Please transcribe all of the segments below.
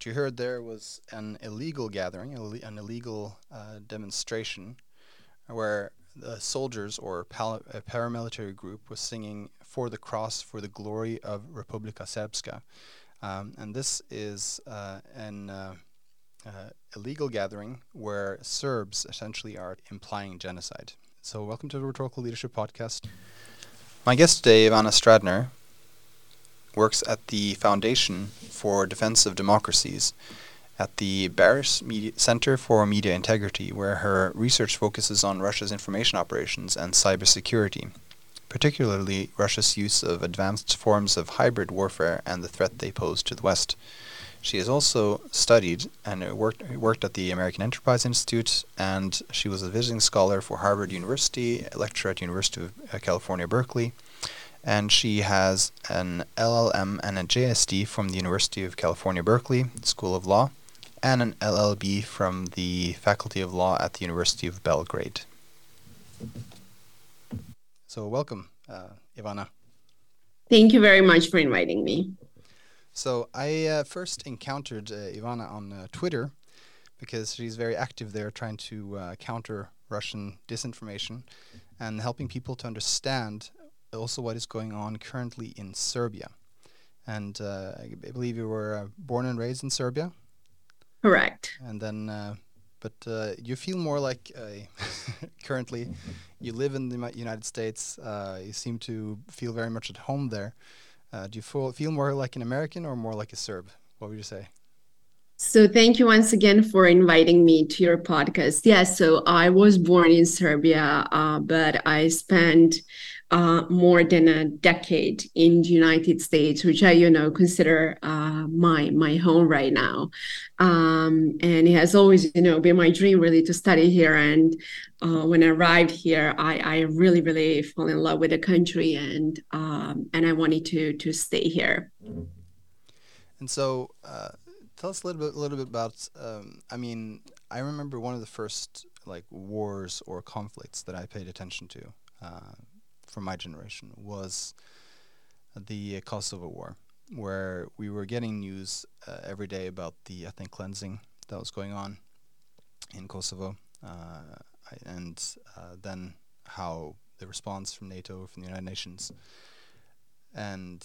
what you heard there was an illegal gathering, an illegal uh, demonstration, where the soldiers or a paramilitary group was singing "For the Cross, for the Glory of Republika Srpska," um, and this is uh, an uh, uh, illegal gathering where Serbs essentially are implying genocide. So, welcome to the Rhetorical Leadership Podcast. My guest today, Ivana Stradner, works at the Foundation for Defense of Democracies at the Barish Media Center for Media Integrity, where her research focuses on Russia's information operations and cybersecurity, particularly Russia's use of advanced forms of hybrid warfare and the threat they pose to the West. She has also studied and worked worked at the American Enterprise Institute, and she was a visiting scholar for Harvard University, a lecturer at University of uh, California, Berkeley, and she has an LLM and a JSD from the University of California, Berkeley School of Law, and an LLB from the Faculty of Law at the University of Belgrade. So, welcome, uh, Ivana. Thank you very much for inviting me. So, I uh, first encountered uh, Ivana on uh, Twitter because she's very active there trying to uh, counter Russian disinformation and helping people to understand also what is going on currently in Serbia. And uh, I believe you were uh, born and raised in Serbia. Correct. And then, uh, but uh, you feel more like currently you live in the United States. Uh, you seem to feel very much at home there. Uh, do you feel, feel more like an American or more like a Serb? What would you say? So thank you once again for inviting me to your podcast. Yes, yeah, so I was born in Serbia, uh, but I spent uh, more than a decade in the United States, which I, you know, consider uh, my my home right now. Um, and it has always, you know, been my dream really to study here. And uh, when I arrived here, I, I really, really fell in love with the country, and um, and I wanted to to stay here. And so, uh, tell us a little bit, a little bit about. Um, I mean, I remember one of the first like wars or conflicts that I paid attention to uh, from my generation was the Kosovo War, where we were getting news uh, every day about the ethnic cleansing that was going on in Kosovo, uh, and uh, then how the response from NATO, from the United Nations, and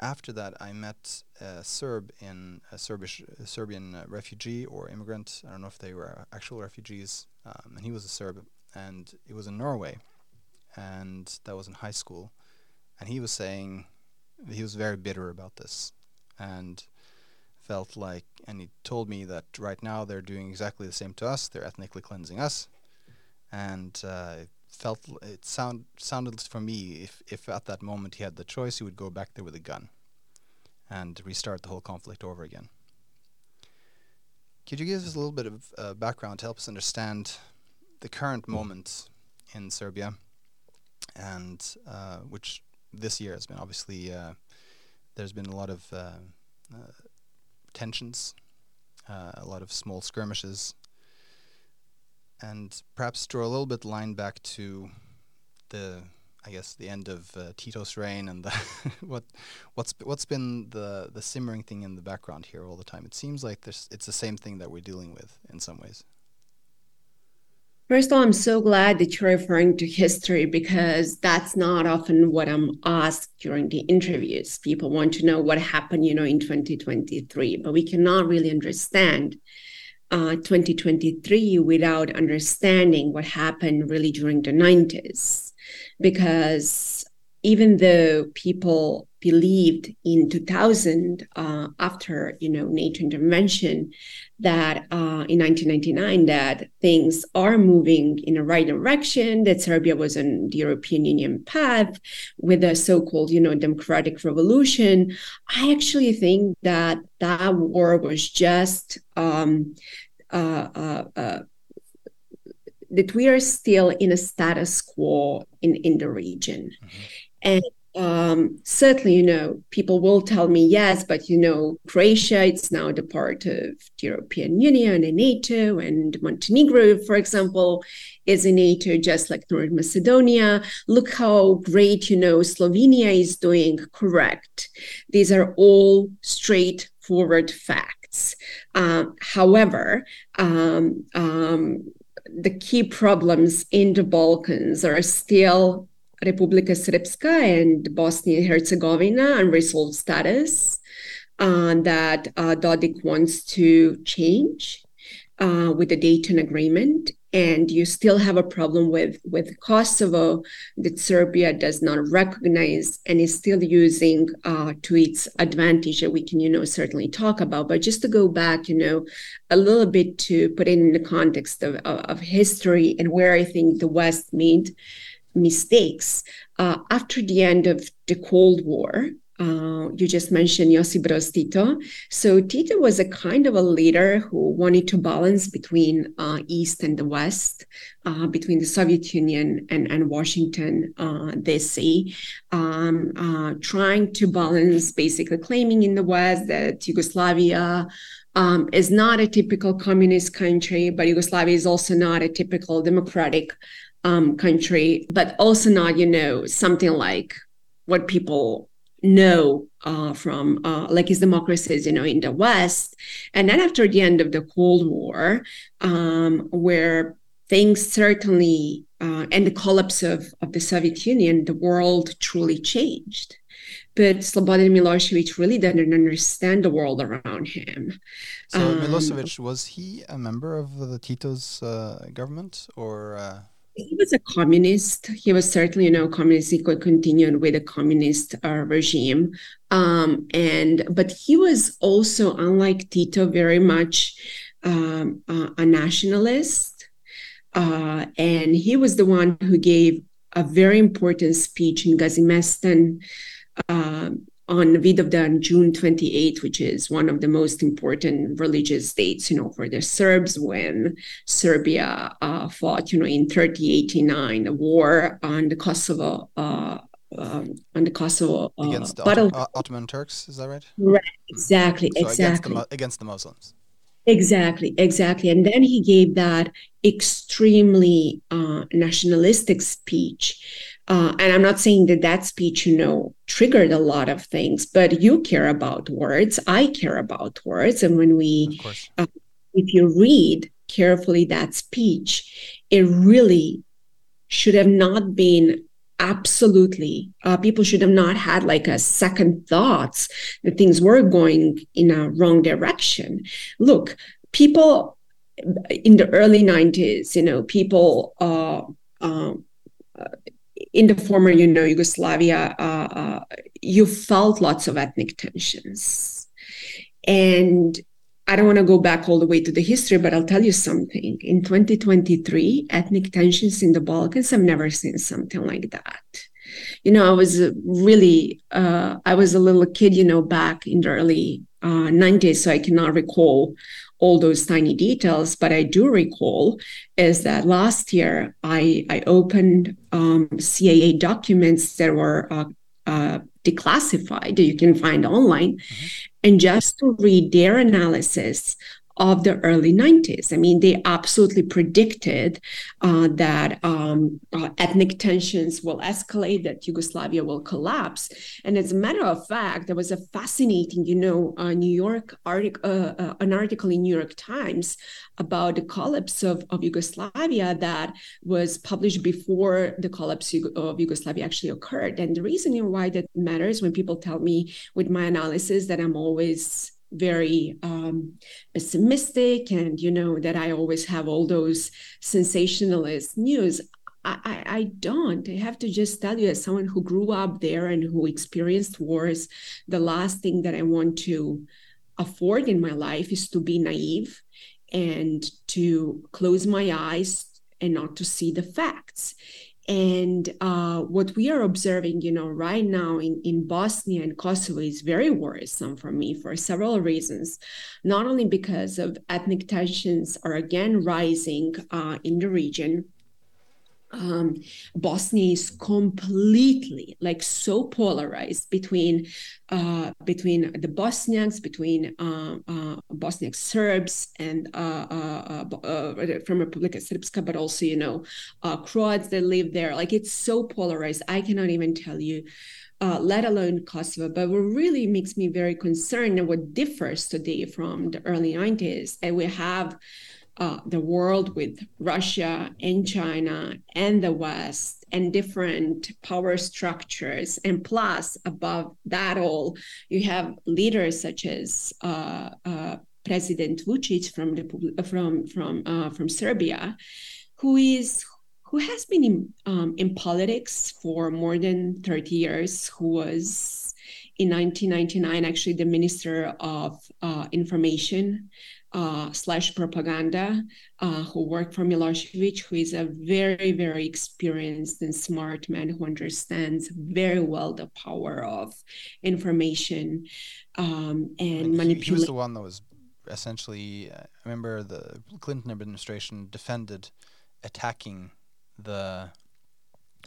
after that, I met a Serb in a Serbish a Serbian uh, refugee or immigrant. I don't know if they were actual refugees, um, and he was a Serb and it was in Norway, and that was in high school, and he was saying he was very bitter about this, and felt like, and he told me that right now they're doing exactly the same to us. They're ethnically cleansing us, and uh, felt it sound sounded for me if if at that moment he had the choice, he would go back there with a gun, and restart the whole conflict over again. Could you give us a little bit of uh, background to help us understand the current moment in Serbia, and uh, which this year has been obviously uh, there's been a lot of uh, uh tensions, uh, a lot of small skirmishes, and perhaps draw a little bit line back to the I guess the end of uh, Tito's reign and the what what's what's been the the simmering thing in the background here all the time. It seems like there's it's the same thing that we're dealing with in some ways. First of all, I'm so glad that you're referring to history because that's not often what I'm asked during the interviews. People want to know what happened, you know, in 2023, but we cannot really understand uh, 2023 without understanding what happened really during the 90s. Because even though people believed in 2000 uh, after you know nato intervention that uh, in 1999 that things are moving in the right direction that serbia was on the european union path with a so-called you know democratic revolution i actually think that that war was just um, uh, uh, uh that we are still in a status quo in, in the region. Mm-hmm. And um, certainly, you know, people will tell me yes, but you know, Croatia, it's now the part of the European Union and NATO, and Montenegro, for example, is in NATO, just like North Macedonia. Look how great, you know, Slovenia is doing. Correct. These are all straightforward facts. Uh, however, um, um, the key problems in the Balkans are still Republika Srpska and Bosnia and Herzegovina unresolved status uh, that uh, Dodik wants to change uh, with the Dayton Agreement. And you still have a problem with, with Kosovo that Serbia does not recognize and is still using uh, to its advantage that we can, you know, certainly talk about. But just to go back, you know, a little bit to put it in the context of, of, of history and where I think the West made mistakes. Uh, after the end of the Cold War, uh, you just mentioned Josip Broz Tito. So Tito was a kind of a leader who wanted to balance between uh, East and the West, uh, between the Soviet Union and, and Washington uh, DC, um, uh, trying to balance, basically claiming in the West that Yugoslavia um, is not a typical communist country, but Yugoslavia is also not a typical democratic um, country, but also not, you know, something like what people know uh, from uh, like his democracies, you know, in the West. And then after the end of the Cold War, um, where things certainly uh, and the collapse of, of the Soviet Union, the world truly changed. But Slobodan Milosevic really didn't understand the world around him. So um, Milosevic was he a member of the Tito's uh, government or? Uh, he was a communist. He was certainly, you know, communist. He could continue with a communist uh, regime, um, and but he was also, unlike Tito, very much um, uh, a nationalist, uh, and he was the one who gave a very important speech in Gazimestan um, on Vidovdan, June 28, which is one of the most important religious dates, you know, for the Serbs when Serbia uh, fought, you know, in 3089, a war on the Kosovo. Uh, um, on the Kosovo uh, against the battle. Ottoman Turks, is that right? Right, exactly, so exactly. Against the, against the Muslims. Exactly, exactly. And then he gave that extremely uh, nationalistic speech uh, and I'm not saying that that speech, you know, triggered a lot of things, but you care about words. I care about words. And when we, uh, if you read carefully that speech, it really should have not been absolutely uh, people should have not had like a second thoughts that things were going in a wrong direction look people in the early 90s you know people uh, uh, in the former, you know, Yugoslavia, uh, uh, you felt lots of ethnic tensions. And I don't want to go back all the way to the history, but I'll tell you something. In 2023, ethnic tensions in the Balkans, I've never seen something like that. You know, I was really, uh, I was a little kid, you know, back in the early uh, 90s, so I cannot recall all those tiny details. But I do recall is that last year I, I opened um, CIA documents that were uh, uh, declassified that you can find online, mm-hmm. and just to read their analysis of the early 90s. I mean, they absolutely predicted uh, that um, uh, ethnic tensions will escalate, that Yugoslavia will collapse. And as a matter of fact, there was a fascinating, you know, uh, New York article, uh, uh, an article in New York Times about the collapse of, of Yugoslavia that was published before the collapse of Yugoslavia actually occurred. And the reason why that matters when people tell me with my analysis that I'm always very um, pessimistic and you know that i always have all those sensationalist news I, I, I don't. I have to just tell you, as someone who grew up there and who experienced wars, the last thing that I want to afford in my life is to be naive and to close my eyes and not to see the facts. And uh, what we are observing, you know, right now in, in Bosnia and Kosovo is very worrisome for me for several reasons. Not only because of ethnic tensions are again rising uh, in the region, um, Bosnia is completely like so polarized between uh, between the Bosnians, between uh, uh, Bosniak Serbs and uh, uh, uh, from Republika Srpska, but also you know Croats that live there. Like it's so polarized. I cannot even tell you. let alone Kosovo, but what really makes me very concerned and what differs today from the early 90s, and we have uh, the world with Russia and China and the West and different power structures. And plus, above that all, you have leaders such as uh, uh, President Vucic from from from uh, from Serbia, who is who has been in, um, in politics for more than 30 years, who was in 1999 actually the Minister of uh, Information uh, slash propaganda uh, who worked for Milosevic, who is a very, very experienced and smart man who understands very well the power of information um, and manipulation. He, was the one that was essentially, uh, I remember the Clinton administration defended attacking the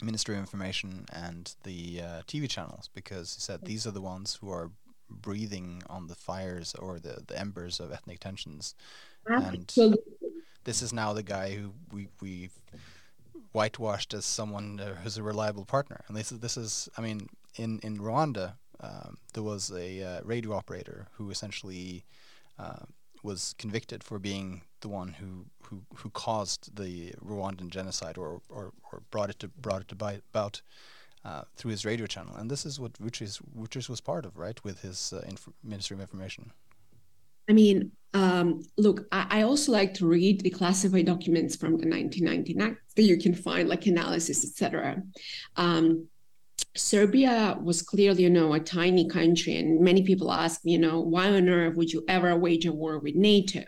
Ministry of Information and the uh, TV channels because he said these are the ones who are breathing on the fires or the, the embers of ethnic tensions. Absolutely. And this is now the guy who we we whitewashed as someone uh, who's a reliable partner. And this is this is I mean in in Rwanda um, there was a uh, radio operator who essentially uh, was convicted for being the one who, who, who caused the Rwandan genocide or, or, or brought it to brought it to about uh, through his radio channel, and this is what Vucic, was part of, right, with his uh, inf- Ministry of Information. I mean, um, look, I, I, also like to read the classified documents from the 1999 that you can find, like analysis, etc. Um, Serbia was clearly, you know, a tiny country, and many people ask, you know, why on earth would you ever wage a war with NATO?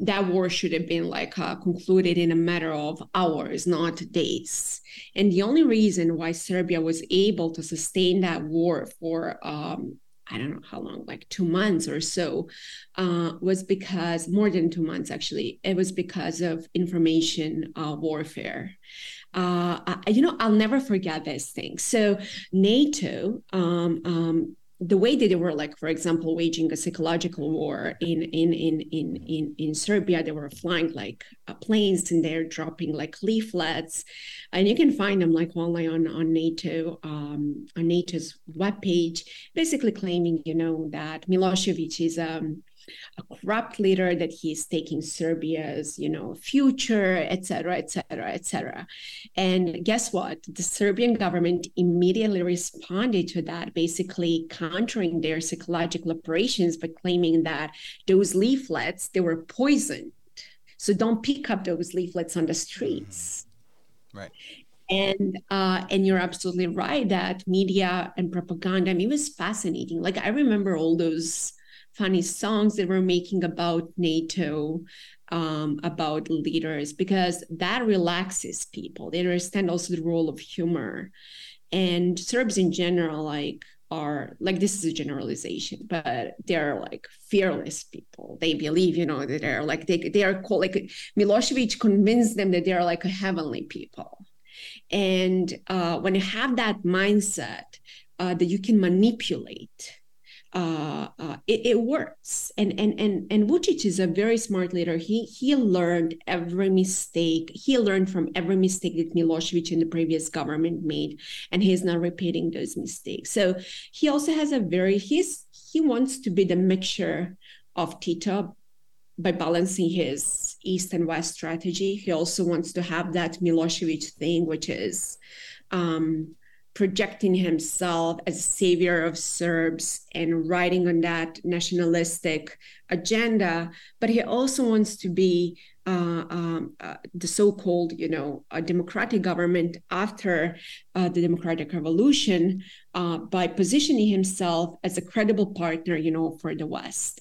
That war should have been like uh, concluded in a matter of hours, not days. And the only reason why Serbia was able to sustain that war for um, I don't know how long, like two months or so, uh, was because more than two months actually. It was because of information uh, warfare. Uh, I, you know, I'll never forget this thing. So NATO um, um, the way that they were like for example waging a psychological war in in in in in, in serbia they were flying like uh, planes and they're dropping like leaflets. And you can find them like online on on nato um on nato's webpage basically claiming you know that milosevic is um a corrupt leader that he's taking Serbia's, you know, future, et cetera, et cetera, et cetera. And guess what? The Serbian government immediately responded to that, basically countering their psychological operations by claiming that those leaflets, they were poisoned. So don't pick up those leaflets on the streets. Mm-hmm. Right and uh, and you're absolutely right that media and propaganda I mean, it was fascinating like i remember all those funny songs they were making about NATO, um, about leaders, because that relaxes people. They understand also the role of humor. And Serbs in general, like, are like this is a generalization, but they're like fearless people. They believe, you know, that they're like they they are called like Milosevic convinced them that they're like a heavenly people. And uh, when you have that mindset uh, that you can manipulate uh, uh, it, it, works. And and and and Vucic is a very smart leader. He he learned every mistake. He learned from every mistake that Milosevic and the previous government made, and he's not repeating those mistakes. So he also has a very he's he wants to be the mixture of Tito by balancing his east and west strategy. He also wants to have that Milosevic thing, which is um, projecting himself as savior of Serbs and writing on that nationalistic agenda, but he also wants to be uh, um, uh, the so-called, you know, a democratic government after uh, the democratic revolution uh, by positioning himself as a credible partner, you know, for the West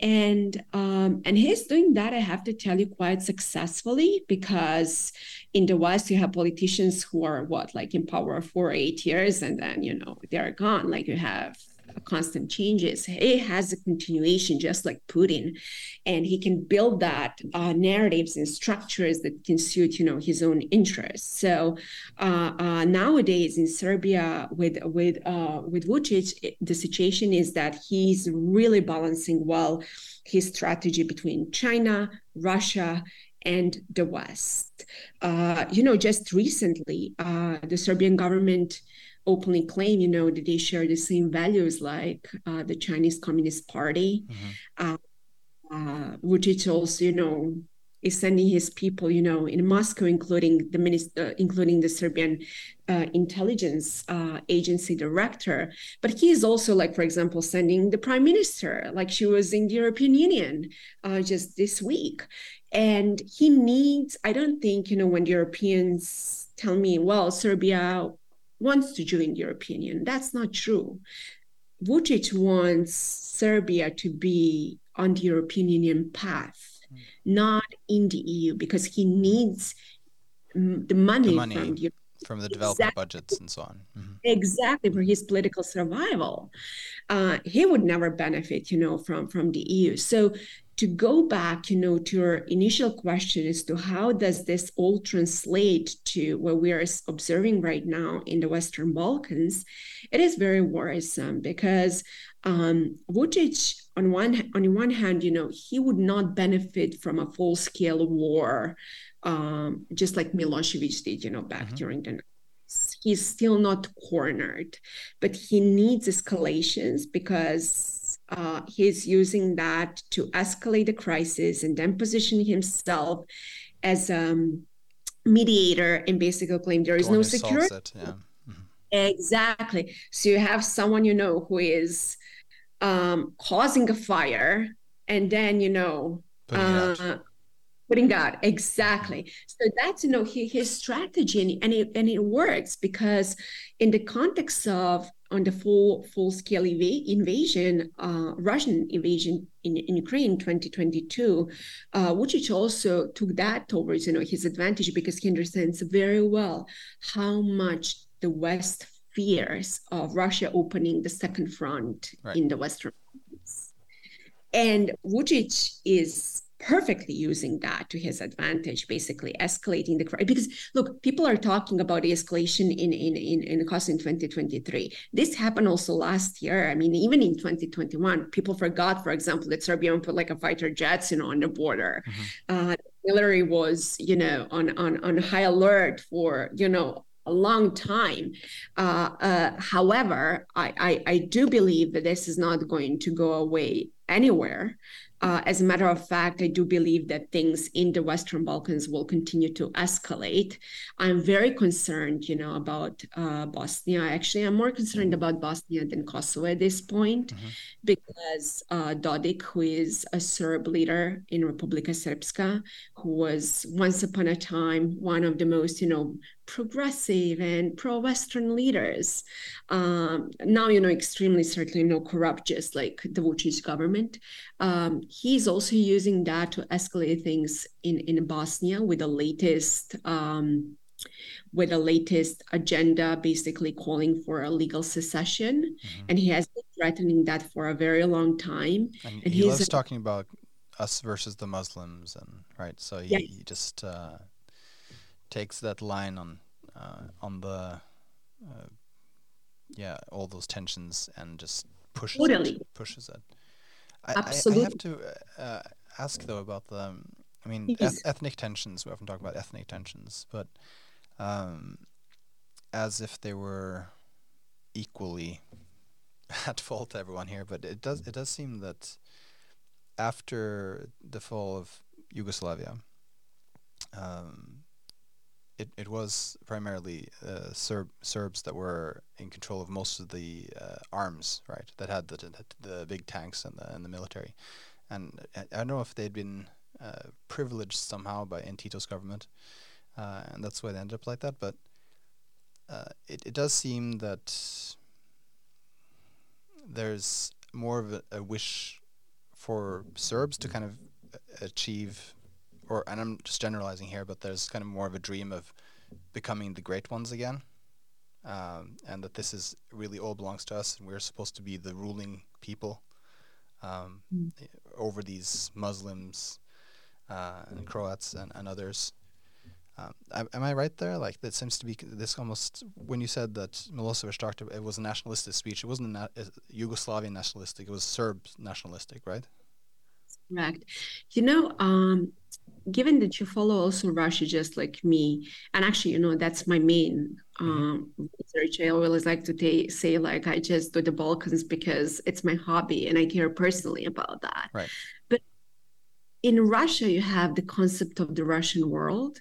and um, and he's doing that i have to tell you quite successfully because in the west you have politicians who are what like in power for eight years and then you know they're gone. Like you have constant changes. He has a continuation, just like Putin, and he can build that uh, narratives and structures that can suit, you know, his own interests. So uh, uh, nowadays in Serbia, with with uh, with Vucic, the situation is that he's really balancing well his strategy between China, Russia, and the West. Uh, you know, just recently, uh, the Serbian government openly claim, you know, that they share the same values like uh, the Chinese Communist Party, mm-hmm. Uh, uh, which is also, you know, is sending his people, you know, in Moscow, including the minister, uh, including the Serbian uh, intelligence uh, agency director. But he is also, like, for example, sending the prime minister, like she was in the European Union uh, just this week. And he needs, I don't think, you know, when the Europeans tell me, well, Serbia wants to join the European Union, that's not true. Vucic wants Serbia to be on the European Union path, mm. not in the EU, because he needs the money, the money from the from the development exactly. budgets and so on. Mm-hmm. Exactly for his political survival, uh, he would never benefit, you know, from from the EU. So to go back, you know, to your initial question as to how does this all translate to what we are observing right now in the Western Balkans, it is very worrisome because um, Vucic, on one on one hand, you know, he would not benefit from a full scale war, um, just like Milosevic did, you know, back mm-hmm. during the he's still not cornered, but he needs escalations because uh, he's using that to escalate the crisis and then position himself as a um, mediator and basically claim there is no security. It, yeah. mm-hmm. Exactly. So you have someone you know who is um, causing a fire, and then you know uh, putting out exactly. So that's you know his, his strategy and it, and it works because in the context of on the full full scale invasion uh, russian invasion in, in ukraine 2022 uh, Vucic also took that towards you know his advantage because he understands very well how much the west fears of russia opening the second front right. in the western and Vucic is perfectly using that to his advantage, basically escalating the crisis. Because look, people are talking about the escalation in in in, in the cost in 2023. This happened also last year. I mean, even in 2021, people forgot, for example, that Serbia put like a fighter jets, you know, on the border. Mm-hmm. Uh, Hillary was, you know, on on on high alert for, you know, a long time. Uh, uh, however, I, I, I do believe that this is not going to go away anywhere. Uh, as a matter of fact, I do believe that things in the Western Balkans will continue to escalate. I'm very concerned, you know, about uh, Bosnia. Actually, I'm more concerned about Bosnia than Kosovo at this point, mm-hmm. because uh, Dodik, who is a Serb leader in Republika Srpska, who was once upon a time one of the most, you know, progressive and pro-Western leaders. Um, now, you know, extremely certainly no corrupt, just like the Vucic government. Um, he's also using that to escalate things in, in Bosnia with the latest um, with the latest agenda basically calling for a legal secession mm-hmm. and he has been threatening that for a very long time and, and he he's loves talking about us versus the muslims and right so he, yeah. he just uh, takes that line on uh, on the uh, yeah all those tensions and just pushes totally. it, pushes it. I, Absolutely. I, I have to uh, ask though about the. I mean, eth- ethnic tensions. We often talk about ethnic tensions, but um, as if they were equally at fault. to Everyone here, but it does. It does seem that after the fall of Yugoslavia, um, it, it was primarily uh, Serb Serbs that were in control of most of the uh, arms, right? That had the, the, the big tanks and the and the military, and I, don't know if they'd been uh, privileged somehow by in Tito's government, uh, and that's why they ended up like that. But uh, it it does seem that there's more of a, a wish for Serbs to kind of achieve or and I'm just generalizing here, but there's kind of more of a dream of becoming the great ones again, um, and that this is really all belongs to us, and we're supposed to be the ruling people um, mm. over these Muslims uh, and Croats and, and others. Um, am I right there? Like that seems to be this almost when you said that Milosevic talked about it was a nationalistic speech. It wasn't a, na- Yugoslavian nationalistic. It was Serb nationalistic, right? Correct. You know, um, given that you follow also Russia just like me, and actually, you know, that's my main mm-hmm. um, research. I always like to t- say like I just do the Balkans because it's my hobby and I care personally about that. Right. But in Russia, you have the concept of the Russian world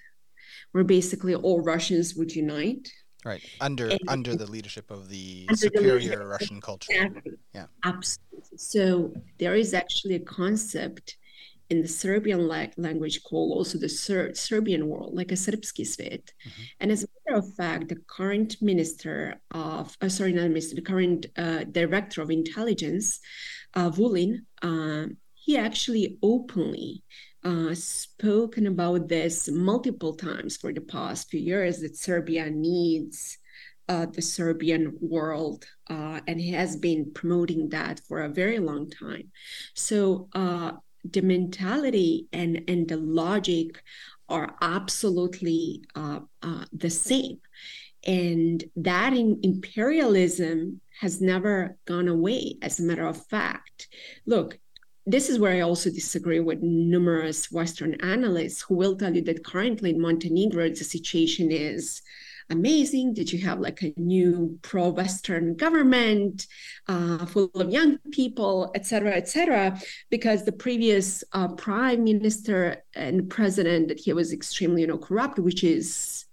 where basically all Russians would unite. Right under and, under the leadership of the superior the Russian culture. Exactly. Yeah. Absolutely. So there is actually a concept in the Serbian la- language called also the Ser- Serbian world, like a Srpski svet. Mm-hmm. And as a matter of fact, the current minister of, uh, sorry, not minister, the current uh, director of intelligence, uh, Vulin, uh, he actually openly uh, spoken about this multiple times for the past few years that Serbia needs uh, the Serbian world, uh, and he has been promoting that for a very long time. So uh, the mentality and and the logic are absolutely uh, uh, the same, and that imperialism has never gone away. As a matter of fact, look, this is where I also disagree with numerous Western analysts who will tell you that currently in Montenegro, the situation is amazing. That you have like a new pro-Western government uh, full of young people, et cetera, et cetera, because the previous uh, prime minister and president that he was extremely, you know, corrupt, which is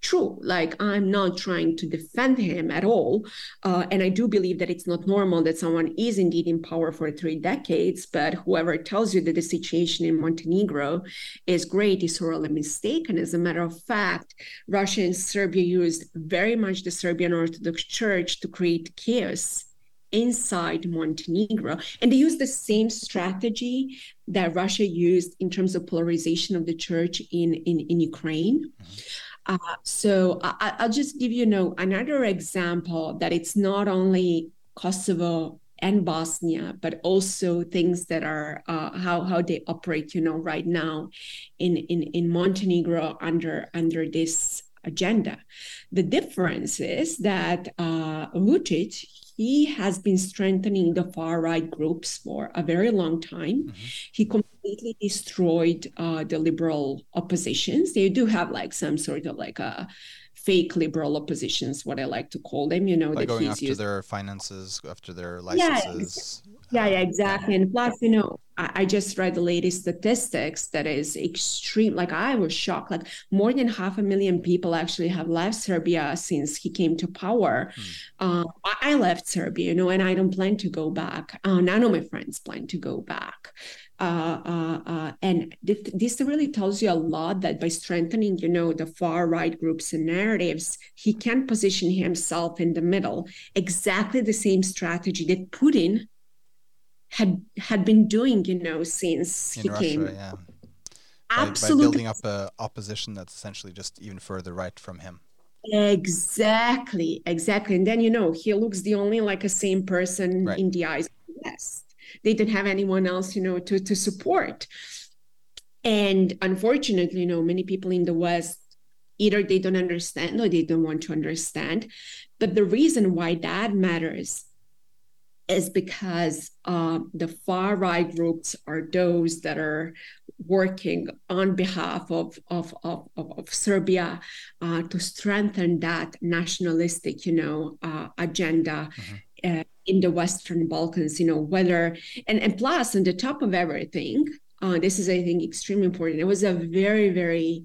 true. Like I'm not trying to defend him at all. Uh, and I do believe that it's not normal that someone is indeed in power for three decades, but whoever tells you that the situation in Montenegro is great is sorely mistaken. As a matter of fact, Russia and Serbia used very much the Serbian Orthodox Church to create chaos inside Montenegro. And they used the same strategy that Russia used in terms of polarization of the church in, in, in Ukraine. Mm-hmm. Uh, so I, will just give you, you know another example that it's not only Kosovo and Bosnia, but also things that are uh, how how they operate, you know, right now in in in Montenegro under under this agenda. The difference is that uh, Vucic he has been strengthening the far right groups for a very long time. Mm-hmm. He completely destroyed uh, the liberal oppositions. They do have like some sort of like a fake liberal oppositions, what I like to call them. You know, that going after used... their finances, after their licenses. Yeah, yeah, yeah exactly. And plus, you know, I, I, just read the latest statistics that is extreme. Like I was shocked. Like more than half a million people actually have left Serbia since he came to power. Hmm. Uh, I, I, left Serbia, you know, and I don't plan to go back. Uh, none of my friends plan to go back. Uh, uh, uh, and th- this really tells you a lot that by strengthening, you know, the far right groups and narratives, he can position himself in the middle. Exactly the same strategy that Putin had had been doing, you know, since in he Russia, came. Yeah. Absolutely. By, by building up an opposition that's essentially just even further right from him. Exactly, exactly. And then you know he looks the only like a same person right. in the eyes of the West they didn't have anyone else you know to to support. And unfortunately you know many people in the west either they don't understand or they don't want to understand. But the reason why that matters is because uh, the far right groups are those that are working on behalf of, of, of, of, Serbia uh, to strengthen that nationalistic, you know, uh, agenda. Mm-hmm. Uh, in the Western Balkans, you know, whether, and, and plus on the top of everything, uh, this is, I think, extremely important. It was a very, very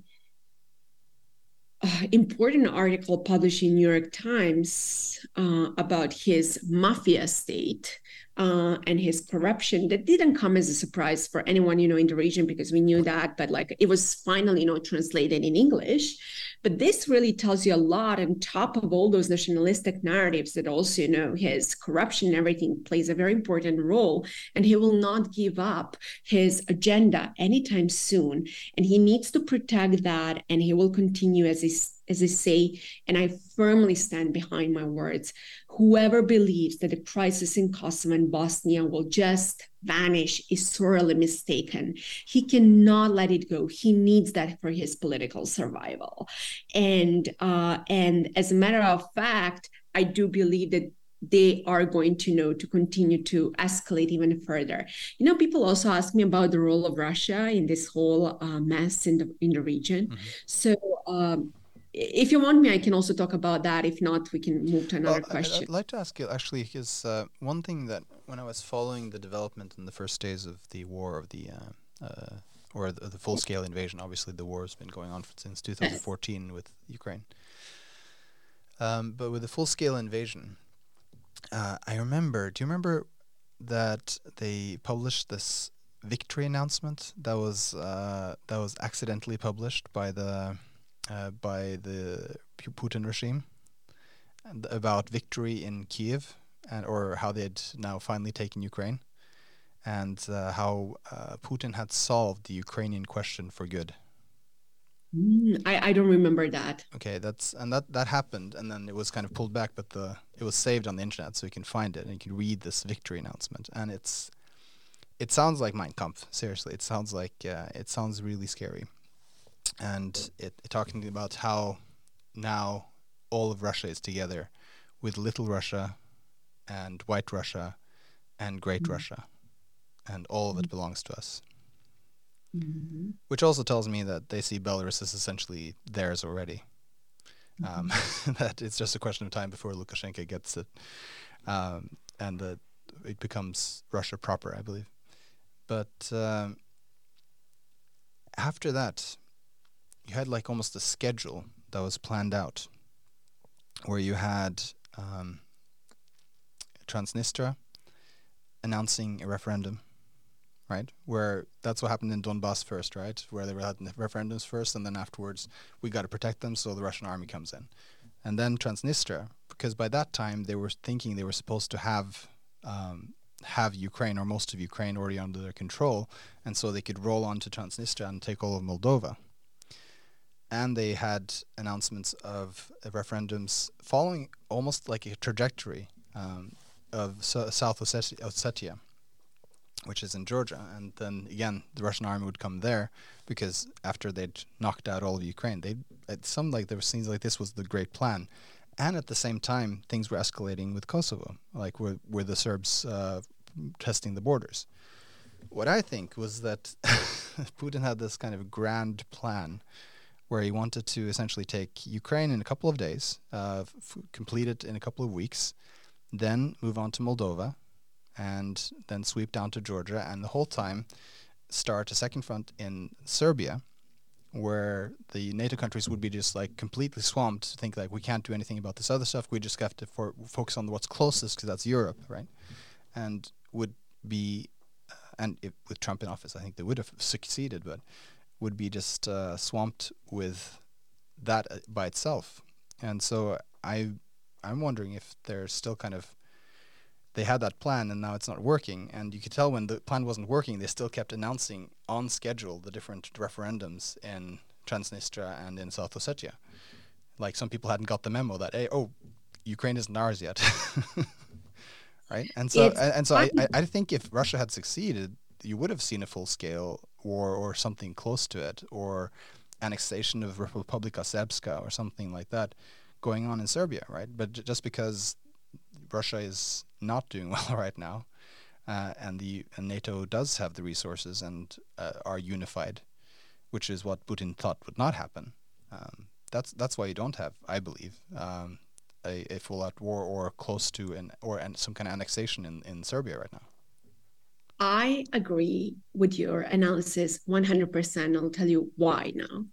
uh, important article published in New York Times uh, about his mafia state uh, and his corruption that didn't come as a surprise for anyone you know in the region because we knew that but like it was finally you know translated in english but this really tells you a lot on top of all those nationalistic narratives that also you know his corruption and everything plays a very important role. And he will not give up his agenda anytime soon. And he needs to protect that and he will continue as he as I say, and I firmly stand behind my words. Whoever believes that the crisis in Kosovo and Bosnia will just vanish is sorely mistaken. He cannot let it go. He needs that for his political survival. And uh, and as a matter of fact, I do believe that they are going to know to continue to escalate even further. You know, people also ask me about the role of Russia in this whole uh, mess in the in the region. Mm-hmm. So. Um, if you want me, I can also talk about that. If not, we can move to another well, question. I'd, like to ask you actually, because uh, one thing that when I was following the development in the first days of the war of the uh, uh, or the, the full scale invasion, obviously the war has been going on since 2014 with Ukraine. Um, but with the full scale invasion, uh, I remember. Do you remember that they published this victory announcement that was uh, that was accidentally published by the uh, by the Putin regime about victory in Kiev and or how they had now finally taken Ukraine and uh, how uh, Putin had solved the Ukrainian question for good. Mm, I, I don't remember that. Okay, that's and that that happened, and then it was kind of pulled back, but the it was saved on the internet, so you can find it and you can read this victory announcement, and it's it sounds like Mein Kampf. Seriously, it sounds like uh, it sounds really scary, and it, it talking about how now all of Russia is together with Little Russia and White Russia and Great mm-hmm. Russia, and all of it belongs to us. Mm-hmm. Which also tells me that they see Belarus as essentially theirs already. Um, mm-hmm. that it's just a question of time before Lukashenko gets it, um, and that it becomes Russia proper, I believe. But um, after that, you had like almost a schedule that was planned out, where you had um, Transnistria announcing a referendum right? Where that's what happened in Donbass first, right? Where they were had referendums first, and then afterwards we got to protect them, so the Russian army comes in, and then Transnistria, because by that time they were thinking they were supposed to have um, have Ukraine or most of Ukraine already under their control, and so they could roll on to Transnistria and take all of Moldova. And they had announcements of referendums following almost like a trajectory um, of South Ossetia which is in Georgia. And then again, the Russian army would come there because after they'd knocked out all of Ukraine, they it seemed like there was seems like this was the great plan. And at the same time, things were escalating with Kosovo, like where where the Serbs uh, testing the borders. What I think was that Putin had this kind of grand plan where he wanted to essentially take Ukraine in a couple of days, uh, f- complete it in a couple of weeks, then move on to Moldova, and then sweep down to Georgia, and the whole time start a second front in Serbia, where the NATO countries would be just like completely swamped to think like we can't do anything about this other stuff. We just have to for, focus on what's closest because that's Europe, right? And would be, uh, and if, with Trump in office, I think they would have succeeded, but would be just uh, swamped with that uh, by itself. And so I, I'm wondering if they're still kind of they had that plan and now it's not working. And you could tell when the plan wasn't working, they still kept announcing on schedule the different referendums in Transnistria and in South Ossetia. Like some people hadn't got the memo that hey, oh, Ukraine isn't ours yet, right? And so and, and so I, I think if Russia had succeeded, you would have seen a full scale war or something close to it, or annexation of Republika Srpska or something like that going on in Serbia, right? But j- just because Russia is not doing well right now, uh, and the and NATO does have the resources and uh, are unified, which is what Putin thought would not happen. Um, that's that's why you don't have, I believe, um, a, a full-out war or close to an or an, some kind of annexation in, in Serbia right now. I agree with your analysis 100%. I'll tell you why now.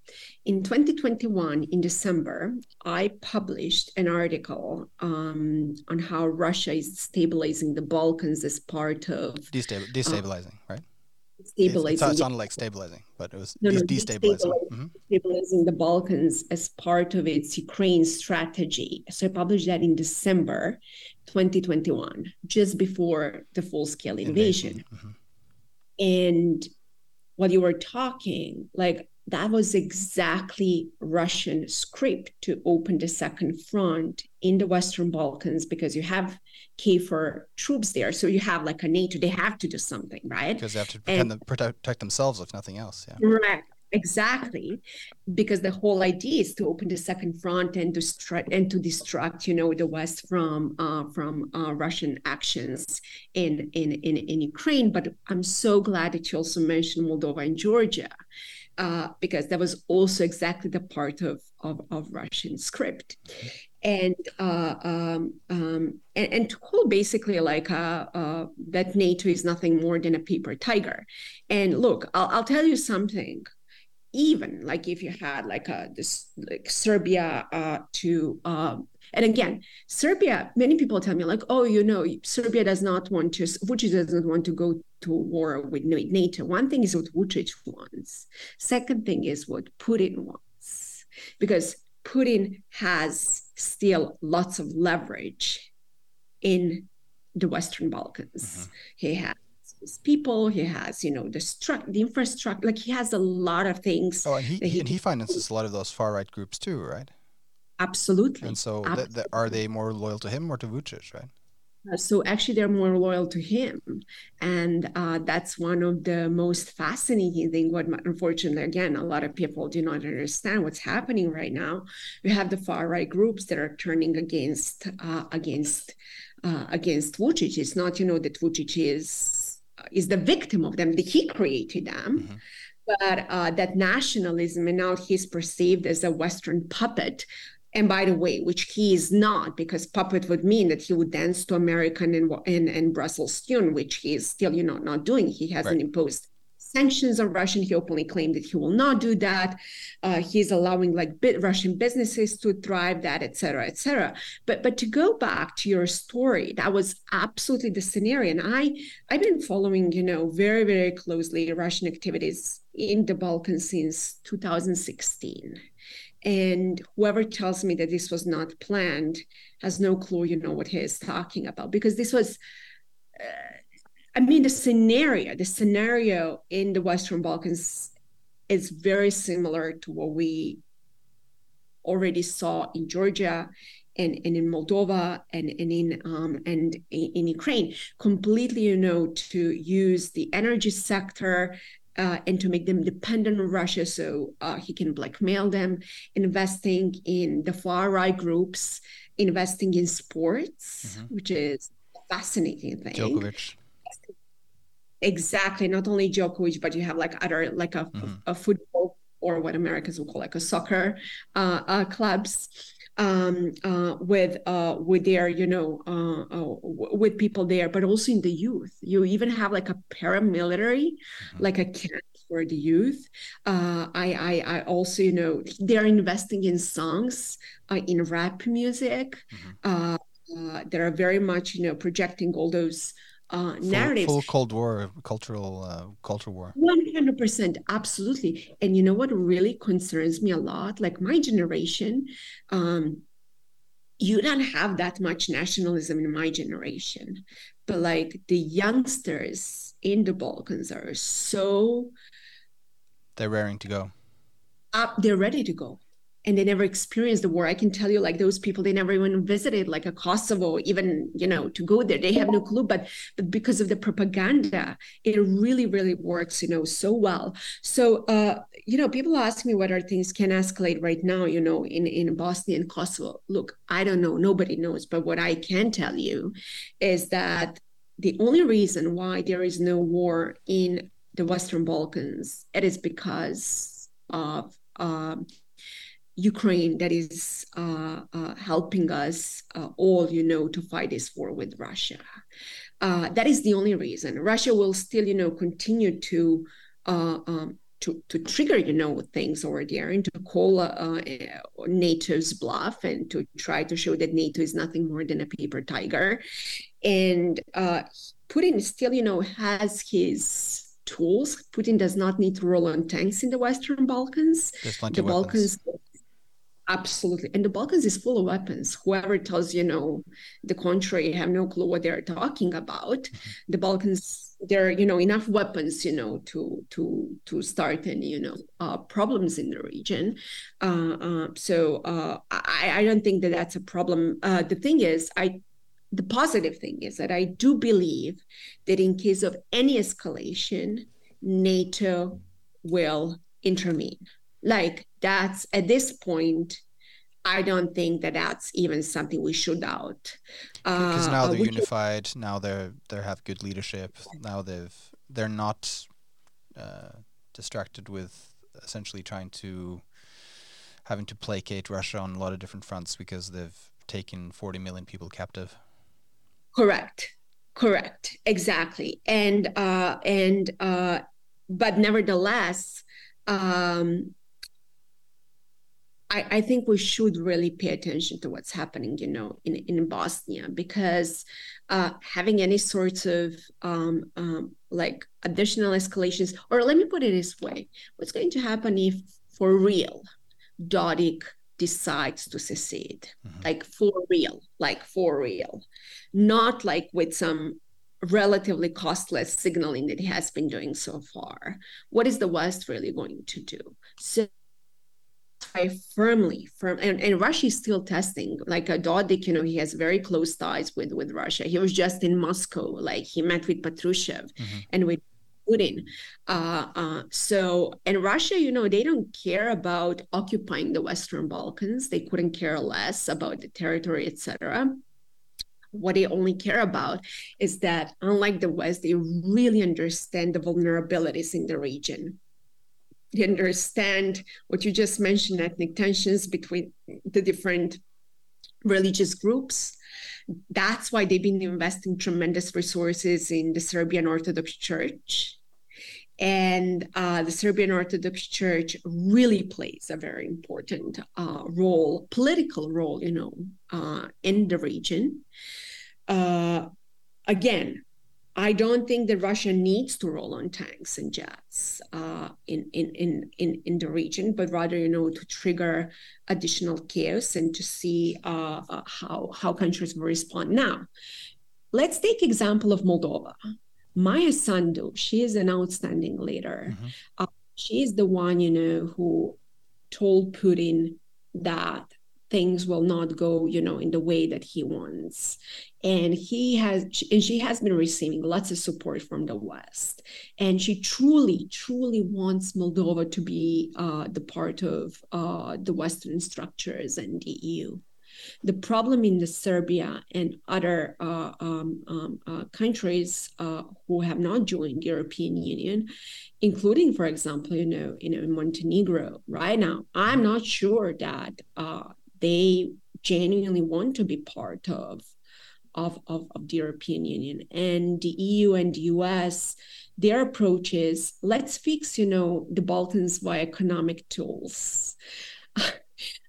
In 2021, in December, I published an article um, on how Russia is stabilizing the Balkans as part of. Destabil- destabilizing, uh, right? Stabilizing. It, sounded like stabilizing, but it was no, no, destabilizing. Mm-hmm. Stabilizing the Balkans as part of its Ukraine strategy. So I published that in December 2021, just before the full scale invasion. Mm-hmm. And while you were talking, like that was exactly Russian script to open the second front in the Western Balkans because you have KFOR troops there. So you have like a NATO, they have to do something, right? Because they have to and, protect, protect themselves, if nothing else. Yeah. Right. Exactly, because the whole idea is to open the second front and to and to distract, you know, the West from uh, from uh, Russian actions in, in in in Ukraine. But I'm so glad that you also mentioned Moldova and Georgia, uh, because that was also exactly the part of of, of Russian script. And, uh, um, um, and, and to call basically like uh, uh, that NATO is nothing more than a paper tiger. And look, I'll, I'll tell you something. Even like if you had like a this like Serbia uh, to um, and again Serbia many people tell me like oh you know Serbia does not want to Vucic doesn't want to go to war with NATO. One thing is what Vucic wants. Second thing is what Putin wants. Because Putin has still lots of leverage in the Western Balkans mm-hmm. he has his people. He has, you know, the stru- the infrastructure. Like he has a lot of things. Oh, and he, he, and he finances a lot of those far right groups too, right? Absolutely. And so, Absolutely. Th- th- are they more loyal to him or to Vucic, right? Uh, so actually, they're more loyal to him, and uh, that's one of the most fascinating thing. What unfortunately, again, a lot of people do not understand what's happening right now. We have the far right groups that are turning against uh, against uh, against Vucic. It's not, you know, that Vucic is is the victim of them. That he created them. Mm-hmm. But uh, that nationalism, and now he's perceived as a Western puppet. And by the way, which he is not, because puppet would mean that he would dance to American and, and, and Brussels tune, which he is still, you know, not doing. He hasn't right. imposed sanctions on Russian. He openly claimed that he will not do that. Uh, he's allowing like bit Russian businesses to thrive, that et cetera, et cetera. But but to go back to your story, that was absolutely the scenario. And I I've been following, you know, very very closely Russian activities in the Balkans since 2016. And whoever tells me that this was not planned has no clue, you know, what he is talking about because this was. Uh, I mean, the scenario, the scenario in the Western Balkans is very similar to what we already saw in Georgia and, and in Moldova and, and in um, and in Ukraine, completely, you know, to use the energy sector uh, and to make them dependent on Russia so uh, he can blackmail them, investing in the far right groups, investing in sports, mm-hmm. which is a fascinating thing. Djokovic exactly not only Djokovic, but you have like other like a, mm-hmm. a, football or what Americans would call like a soccer uh, uh, clubs um, uh, with uh, with their you know uh, uh, with people there, but also in the youth. You even have like a paramilitary, mm-hmm. like a camp for the youth. I, I I also you know they're investing in songs in rap music. Mm-hmm. that are very much you know projecting all those uh, narratives. Full, full, Cold War, cultural, uh, cultural war. One hundred percent, absolutely. And you know what really concerns me a lot? Like my generation, um, you don't have that much nationalism in my generation, but like the youngsters in the Balkans are so. They're raring to go. Up, they're ready to go and they never experienced the war. I can tell you, like those people, they never even visited like a Kosovo, even you know, to go there. They have no clue, but but because of the propaganda, it really, really works, you know, so well. So, uh, you know, people ask me whether things can escalate right now, you know, in in Bosnia and Kosovo. Look, I don't know, nobody knows, but what I can tell you is that the only reason why there is no war in the Western Balkans, it is because of um, Ukraine that is uh, uh, helping us uh, all, you know, to fight this war with Russia. Uh, that is the only reason. Russia will still, you know, continue to uh, um, to, to trigger, you know, things over there and to call uh, NATO's bluff and to try to show that NATO is nothing more than a paper tiger. And Putin still, you know, has his tools. Putin does not need to roll on tanks in the Western Balkans. the Balkans Absolutely. And the Balkans is full of weapons. Whoever tells you know the contrary have no clue what they're talking about. The Balkans, there are, you know, enough weapons, you know, to to to start any, you know, uh, problems in the region. Uh, uh, so uh, I, I don't think that that's a problem. Uh, the thing is, I the positive thing is that I do believe that in case of any escalation, NATO will intervene like that's at this point I don't think that that's even something we should doubt. Because uh, now they're unified. Should... Now they're they have good leadership. Now they've they're not uh, distracted with essentially trying to having to placate Russia on a lot of different fronts because they've taken 40 million people captive. Correct. Correct. Exactly. And uh, and uh, but nevertheless. Um, I, I, think we should really pay attention to what's happening, you know, in, in Bosnia, because uh, having any sorts of um, um, like additional escalations, or let me put it this way: what's going to happen if, for real, Dodik decides to secede, mm-hmm. like for real, like for real, not like with some relatively costless signaling that he has been doing so far. What is the West really going to do? So I firmly, firm, and, and Russia is still testing. Like a Dodik, you know, he has very close ties with with Russia. He was just in Moscow, like he met with Patrushev mm-hmm. and with Putin. Uh, uh, so, and Russia, you know, they don't care about occupying the Western Balkans. They couldn't care less about the territory, etc. What they only care about is that, unlike the West, they really understand the vulnerabilities in the region they understand what you just mentioned ethnic tensions between the different religious groups. That's why they've been investing tremendous resources in the serbian orthodox church. And uh, the serbian orthodox church really plays a very important uh, role political role you know uh, in the region. Uh, again I don't think that Russia needs to roll on tanks and jets uh, in, in, in, in, in the region, but rather, you know, to trigger additional chaos and to see uh, uh, how, how countries will respond. Now, let's take example of Moldova. Maia Sandu, she is an outstanding leader. Mm-hmm. Uh, she is the one, you know, who told Putin that things will not go you know in the way that he wants. And he has and she has been receiving lots of support from the west. And she truly truly wants moldova to be uh, the part of uh, the western structures and the eu the problem in the serbia and other uh, um, um, uh, countries uh, who have not joined the european union including for example you know you know montenegro right? Now i'm not sure that uh, they genuinely want to be part of of, of, of the European Union. And the EU and the US, their approach is let's fix, you know, the Balkans via economic tools.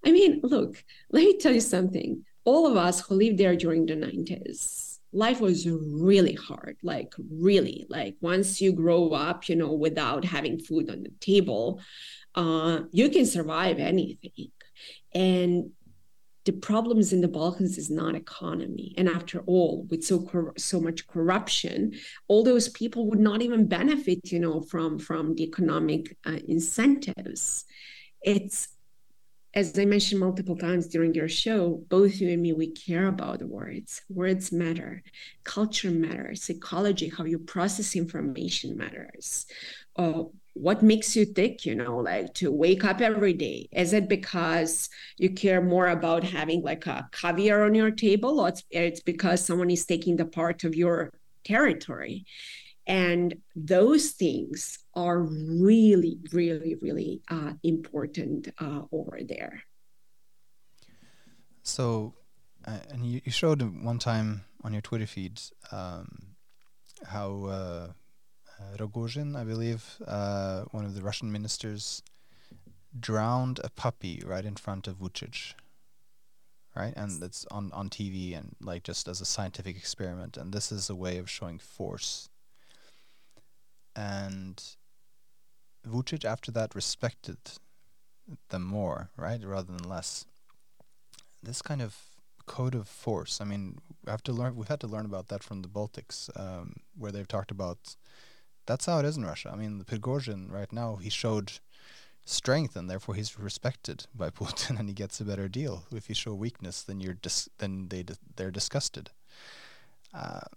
I mean, look, let me tell you something. All of us who lived there during the 90s, life was really hard, like really. Like once you grow up, you know, without having food on the table, uh, you can survive anything. And the problems in the Balkans is not economy. And after all, with so cor- so much corruption, all those people would not even benefit, you know, from from the economic uh, incentives. It's as I mentioned multiple times during your show, both you and me, we care about words. Words matter. Culture matters. Psychology, how you process information matters. Uh, what makes you tick you know like to wake up every day? Is it because you care more about having like a caviar on your table or it's, it's because someone is taking the part of your territory? And those things are really really really uh, important uh, over there. So uh, and you, you showed one time on your twitter feed um, how uh, Rogozin, I believe, uh, one of the Russian ministers, drowned a puppy right in front of Vucic. Right, and it's on on TV and like just as a scientific experiment, and this is a way of showing force. And Vucic, after that, respected them more, right, rather than less. this kind of code of force. I mean, we have to learn. We've had to learn about that from the Baltics, um, where they've talked about. That's how it is in Russia. I mean, the Prigozhin right now he showed strength and therefore he's respected by Putin and he gets a better deal. If you show weakness, then you're dis- then they di- they're disgusted. Uh,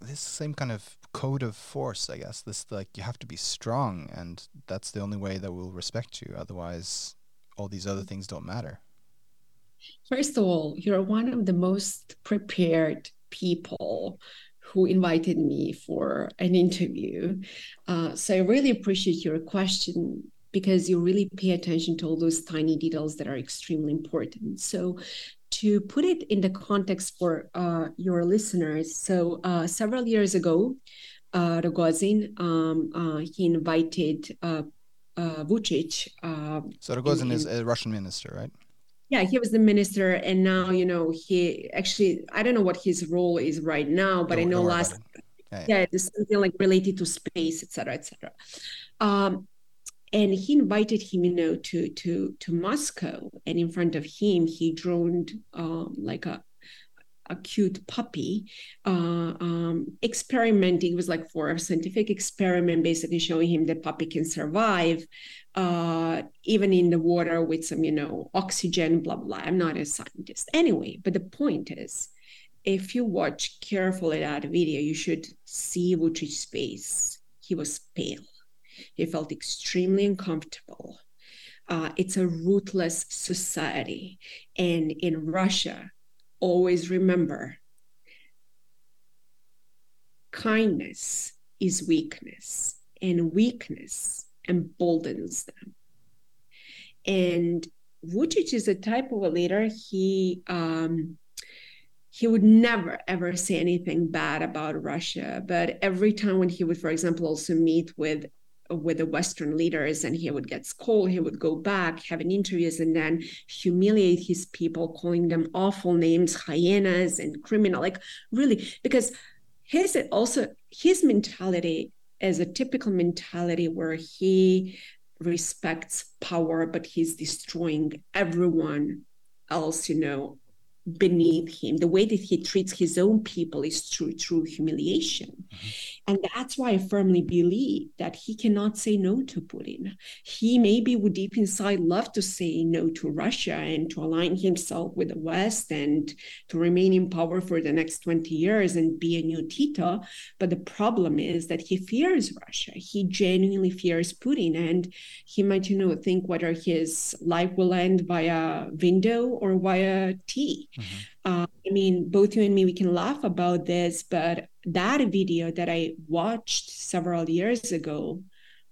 this same kind of code of force, I guess. This like you have to be strong, and that's the only way that will respect you. Otherwise, all these other things don't matter. First of all, you're one of the most prepared people who invited me for an interview. Uh, so I really appreciate your question because you really pay attention to all those tiny details that are extremely important. So to put it in the context for uh, your listeners, so uh, several years ago, uh, Rogozin, um, uh, he invited uh, uh, Vucic. Uh, so Rogozin is a Russian minister, right? Yeah, he was the minister, and now you know he actually I don't know what his role is right now, but don't, I know last yeah, yeah. yeah, something like related to space, etc., etc. Um, and he invited him you know to to to moscow and in front of him he droned um, like a a cute puppy uh, um, experimenting it was like for a scientific experiment basically showing him that puppy can survive uh, even in the water with some you know oxygen blah blah i'm not a scientist anyway but the point is if you watch carefully that video you should see Vucic's face he was pale he felt extremely uncomfortable. Uh, it's a ruthless society. And in Russia, always remember kindness is weakness, and weakness emboldens them. And Vucic is a type of a leader. He um, he would never ever say anything bad about Russia. But every time when he would, for example, also meet with with the Western leaders and he would get scolded, he would go back, having interviews, and then humiliate his people, calling them awful names, hyenas and criminal. Like really, because his also his mentality is a typical mentality where he respects power, but he's destroying everyone else, you know, beneath him. The way that he treats his own people is through true humiliation. Mm-hmm. And that's why I firmly believe that he cannot say no to Putin. He maybe would deep inside love to say no to Russia and to align himself with the West and to remain in power for the next 20 years and be a new Tito. But the problem is that he fears Russia. He genuinely fears Putin. And he might, you know, think whether his life will end via window or via tea. Mm-hmm. Uh, I mean, both you and me, we can laugh about this, but that video that I watched several years ago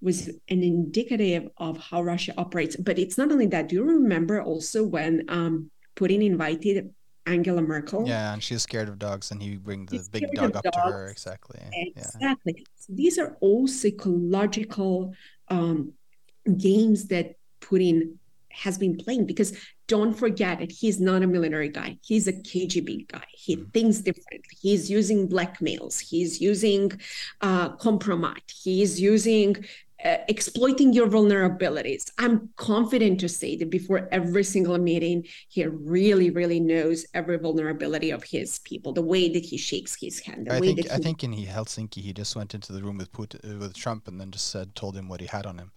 was an indicative of how Russia operates. But it's not only that. Do you remember also when um, Putin invited Angela Merkel? Yeah, and she's scared of dogs, and he bring the big dog up dogs. to her. Exactly. Exactly. Yeah. So these are all psychological um, games that Putin has been playing because don't forget it. he's not a military guy. He's a KGB guy. He mm. thinks differently. He's using blackmails. He's using uh, compromise. He's using uh, exploiting your vulnerabilities. I'm confident to say that before every single meeting, he really, really knows every vulnerability of his people. The way that he shakes his hand. I think I think in Helsinki, he just went into the room with Putin, uh, with Trump, and then just said, told him what he had on him.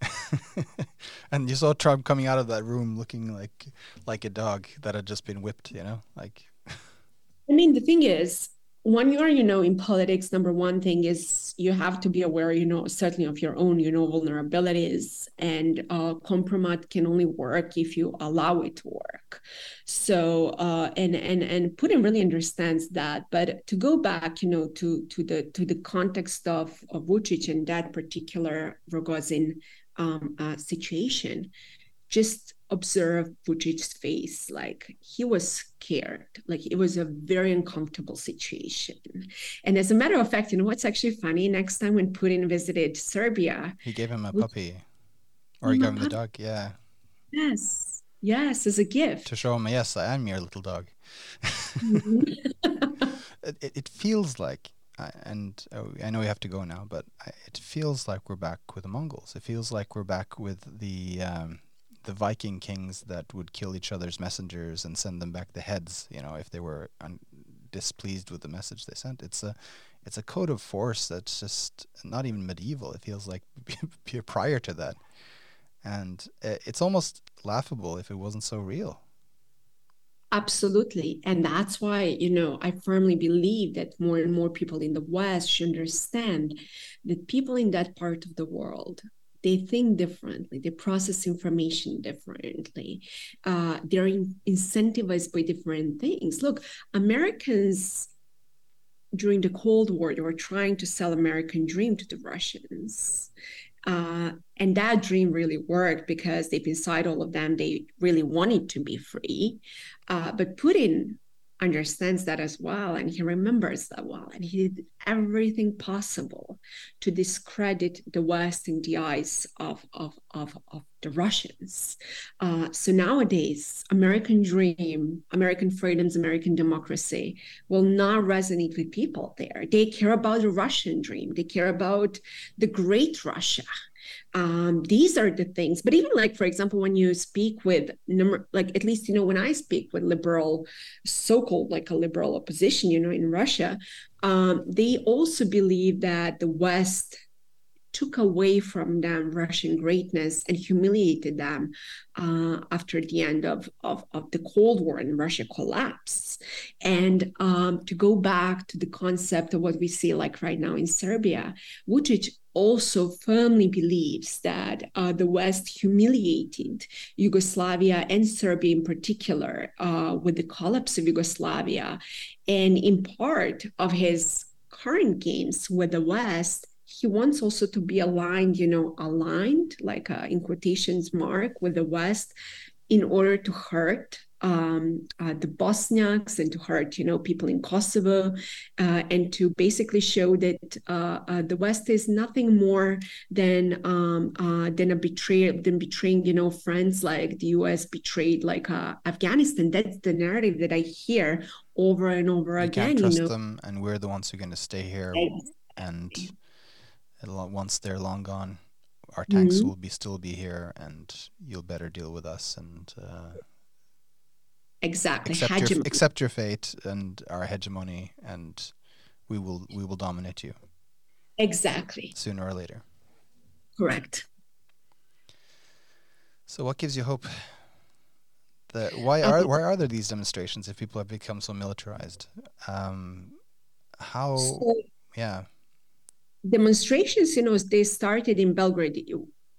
and you saw Trump coming out of that room looking like like a dog that had just been whipped, you know, like. I mean, the thing is, when you are, you know, in politics, number one thing is you have to be aware, you know, certainly of your own, you know, vulnerabilities, and uh, compromise can only work if you allow it to work. So, uh, and and and Putin really understands that. But to go back, you know, to to the to the context of of Vucic and that particular Rogozin um, uh, situation, just observe Vucic's face. Like he was scared. Like it was a very uncomfortable situation. And as a matter of fact, you know what's actually funny? Next time when Putin visited Serbia, he gave him a puppy, or he gave him the dog. Yeah. Yes. Yes, as a gift to show him. Yes, I am your little dog. Mm-hmm. it, it feels like and oh, I know we have to go now, but I, it feels like we're back with the Mongols. It feels like we're back with the um, the Viking kings that would kill each other's messengers and send them back the heads, you know, if they were un- displeased with the message they sent. It's a it's a code of force that's just not even medieval. It feels like prior to that, and uh, it's almost laughable if it wasn't so real. Absolutely. And that's why, you know, I firmly believe that more and more people in the West should understand that people in that part of the world they think differently they process information differently. Uh, they're in- incentivized by different things. Look americans during the cold war they were trying to sell american dream to the russians uh, and that dream really worked because deep inside all of them they really wanted to be free. Uh, but putin understands that as well and he remembers that well and he did everything possible to discredit the west in the eyes of of of, of the russians. Uh, so nowadays american dream american freedoms american democracy will not resonate with people there. They care about the russian dream. They care about the great russia um, these are the things but even like for example when you speak with number like at least you know when i speak with liberal so-called like a liberal opposition you know in russia um, they also believe that the west took away from them Russian greatness and humiliated them uh, after the end of, of, of, the Cold War and Russia collapsed. And um, to go back to the concept of what we see like right now in Serbia, Vucic also firmly believes that uh, the West humiliated Yugoslavia and Serbia in particular uh, with the collapse of Yugoslavia. And in part of his current games with the West, he wants also to be aligned, you know, aligned, like uh, in quotations mark, with the West in order to hurt um, uh, the Bosniaks and to hurt, you know, people in Kosovo, uh, and to basically show that uh, uh the West is nothing more than um, uh, than a betrayal, than betraying, you know, friends like the U.S. betrayed like uh, Afghanistan. That's the narrative that I hear over and over we again. Can't trust you know? them, and we're the ones who are going to stay here, and once they're long gone our tanks mm-hmm. will be still be here and you'll better deal with us and uh, exactly. Accept your, accept your fate and our hegemony and we will we will dominate you. Exactly. Sooner or later. Correct. So what gives you hope that why are why are there these demonstrations if people have become so militarized? Um, how so, yeah. demonstrations, you know, they started in Belgrade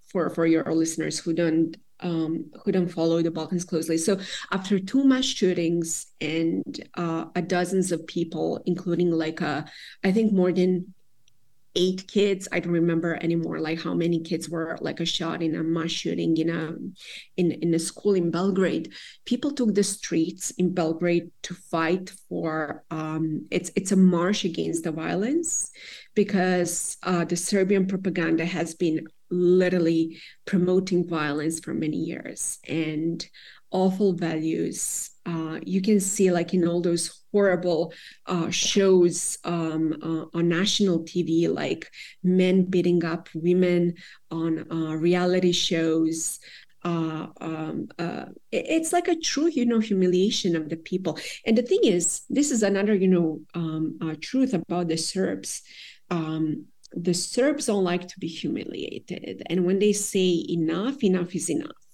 for for your listeners who don't um, who don't follow the Balkans closely. So after two mass shootings and uh, a dozens of people, including like a, I think more than eight kids. I don't remember anymore like how many kids were like a shot in a mass shooting in a in in a school in Belgrade. People took the streets in Belgrade to fight for um, it's it's a march against the violence because uh, the Serbian propaganda has been literally promoting violence for many years and awful values uh, you can see like in all those horrible uh, shows um, uh, on national TV, like men beating up women on uh, reality shows. Uh, um, uh, it's like a true, you know, humiliation of the people. And the thing is, this is another, you know, um, truth about the Serbs. Um, the Serbs don't like to be humiliated, and when they say enough, enough is enough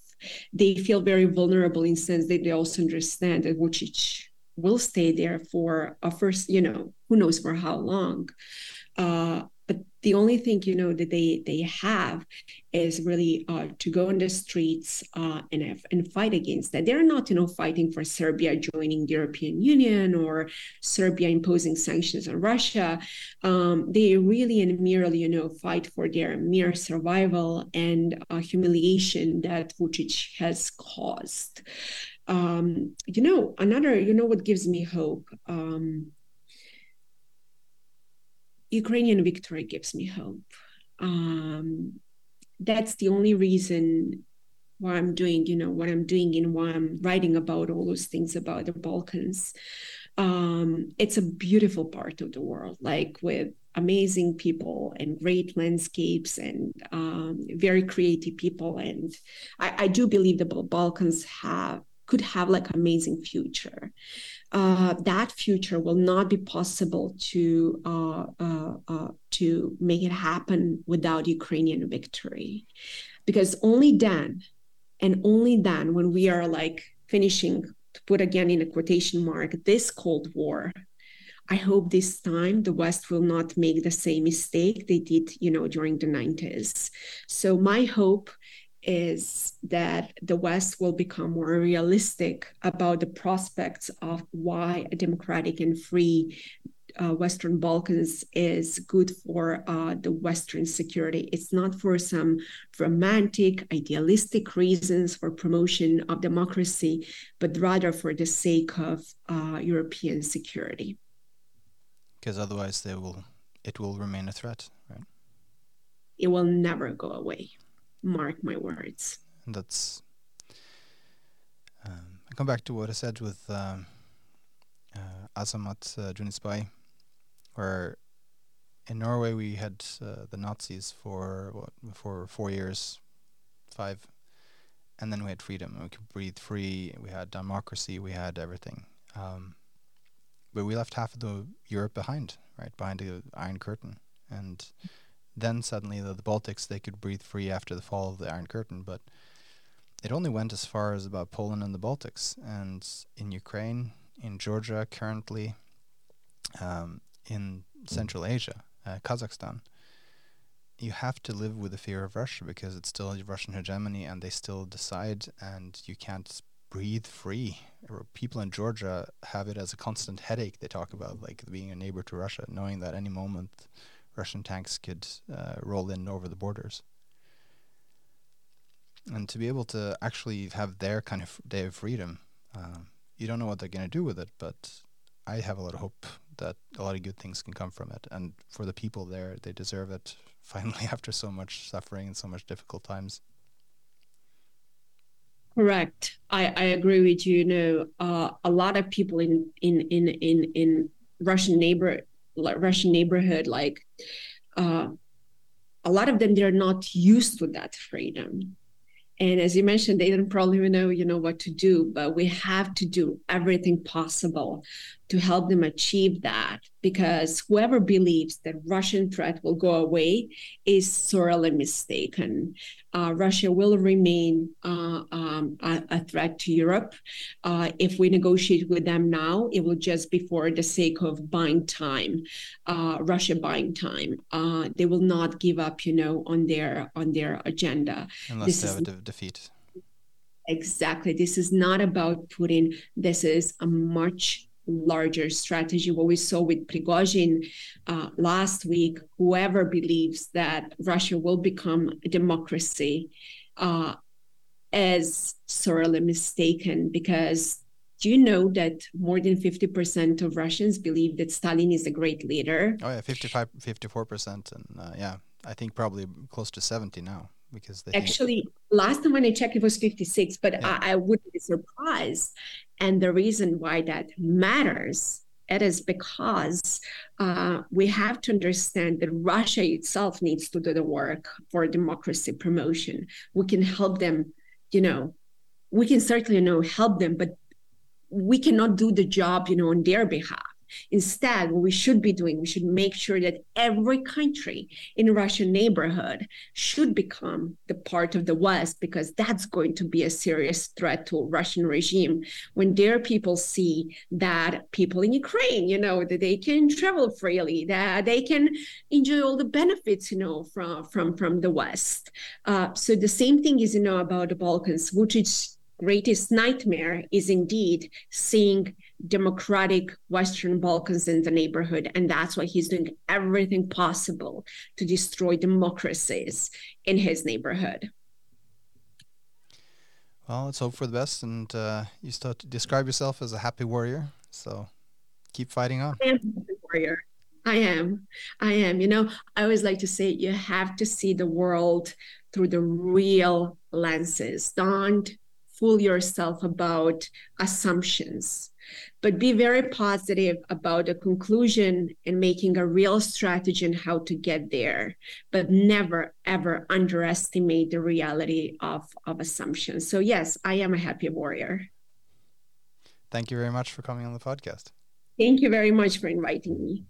they feel very vulnerable in sense that they also understand that Vucic will stay there for a first, you know, who knows for how long. Uh, but the only thing you know that they they have is really uh, to go on the streets uh, and and fight against that. They're not you know fighting for Serbia joining the European Union or Serbia imposing sanctions on Russia. Um, they really and merely you know fight for their mere survival and uh, humiliation that Vucic has caused. Um, you know another you know what gives me hope. Um, Ukrainian victory gives me hope. Um, that's the only reason why I'm doing, you know, what I'm doing and why I'm writing about all those things about the Balkans. Um, it's a beautiful part of the world, like with amazing people and great landscapes and um, very creative people. And I, I do believe the Balkans have could have like amazing future. Uh, that future will not be possible to uh, uh, uh, to make it happen without Ukrainian victory, because only then, and only then, when we are like finishing to put again in a quotation mark this Cold War, I hope this time the West will not make the same mistake they did, you know, during the 90s. So my hope is that the West will become more realistic about the prospects of why a democratic and free uh, Western Balkans is good for uh, the Western security. It's not for some romantic, idealistic reasons for promotion of democracy, but rather for the sake of uh, European security. Because otherwise, they will, it will remain a threat, right? It will never go away. Mark my words. That's. Um, I come back to what I said with um, uh, Azamat uh, where in Norway we had uh, the Nazis for what for four years, five, and then we had freedom. We could breathe free. We had democracy. We had everything. Um, but we left half of the Europe behind, right behind the Iron Curtain, and then suddenly the, the Baltics they could breathe free after the fall of the Iron Curtain, but it only went as far as about Poland and the Baltics, and in Ukraine, in Georgia currently, um, in Central Asia, uh, Kazakhstan. You have to live with the fear of Russia because it's still Russian hegemony, and they still decide, and you can't breathe free. People in Georgia have it as a constant headache. They talk about like being a neighbor to Russia, knowing that any moment Russian tanks could uh, roll in over the borders. And to be able to actually have their kind of day of freedom, uh, you don't know what they're going to do with it, but I have a lot of hope that a lot of good things can come from it. And for the people there, they deserve it finally after so much suffering and so much difficult times. Correct. I, I agree with you. You know, uh, a lot of people in in in in in Russian neighbor Russian neighborhood, like uh, a lot of them they're not used to that freedom. And as you mentioned, they don't probably know, you know, what to do, but we have to do everything possible to help them achieve that because whoever believes that Russian threat will go away is sorely mistaken. Uh, Russia will remain uh, um, a, a, threat to Europe. Uh, if we negotiate with them now, it will just be for the sake of buying time, uh, Russia buying time. Uh, they will not give up, you know, on their on their agenda. Unless this they have is, a de- defeat. Exactly. This is not about Putin. This is a much larger strategy. What we saw with Prigozhin uh, last week, whoever believes that Russia will become a democracy uh, is sorely mistaken because do you know that more than 50% of Russians believe that Stalin is a great leader? Oh, yeah, 55, 54%. And uh, yeah, I think probably close to 70 now because they actually think... last time when I checked it was 56, but yeah. I, I wouldn't be surprised. And the reason why that matters it is because uh, we have to understand that Russia itself needs to do the work for democracy promotion. We can help them, you know, we can certainly you know help them, but we cannot do the job, you know, on their behalf. Instead, what we should be doing, we should make sure that every country in Russian neighborhood should become the part of the West, because that's going to be a serious threat to Russian regime when their people see that people in Ukraine, you know, that they can travel freely, that they can enjoy all the benefits, you know, from from from the West. Uh, so the same thing is, you know, about the Balkans, which is greatest nightmare is indeed seeing democratic Western Balkans in the neighborhood. And that's why he's doing everything possible to destroy democracies in his neighborhood. Well, let's hope for the best. And uh, you start to describe yourself as a happy warrior. So keep fighting on. I am a happy warrior. I am. I am. You know, I always like to say you have to see the world through the real lenses. Don't fool yourself about assumptions but be very positive about the conclusion and making a real strategy on how to get there, but never ever underestimate the reality of, of assumptions. So, yes, I am a happy warrior. Thank you very much for coming on the podcast. Thank you very much for inviting me.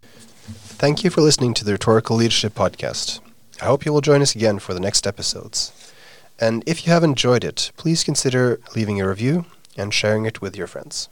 Thank you for listening to the Rhetorical Leadership Podcast. I hope you will join us again for the next episodes. And if you have enjoyed it, please consider leaving a review and sharing it with your friends.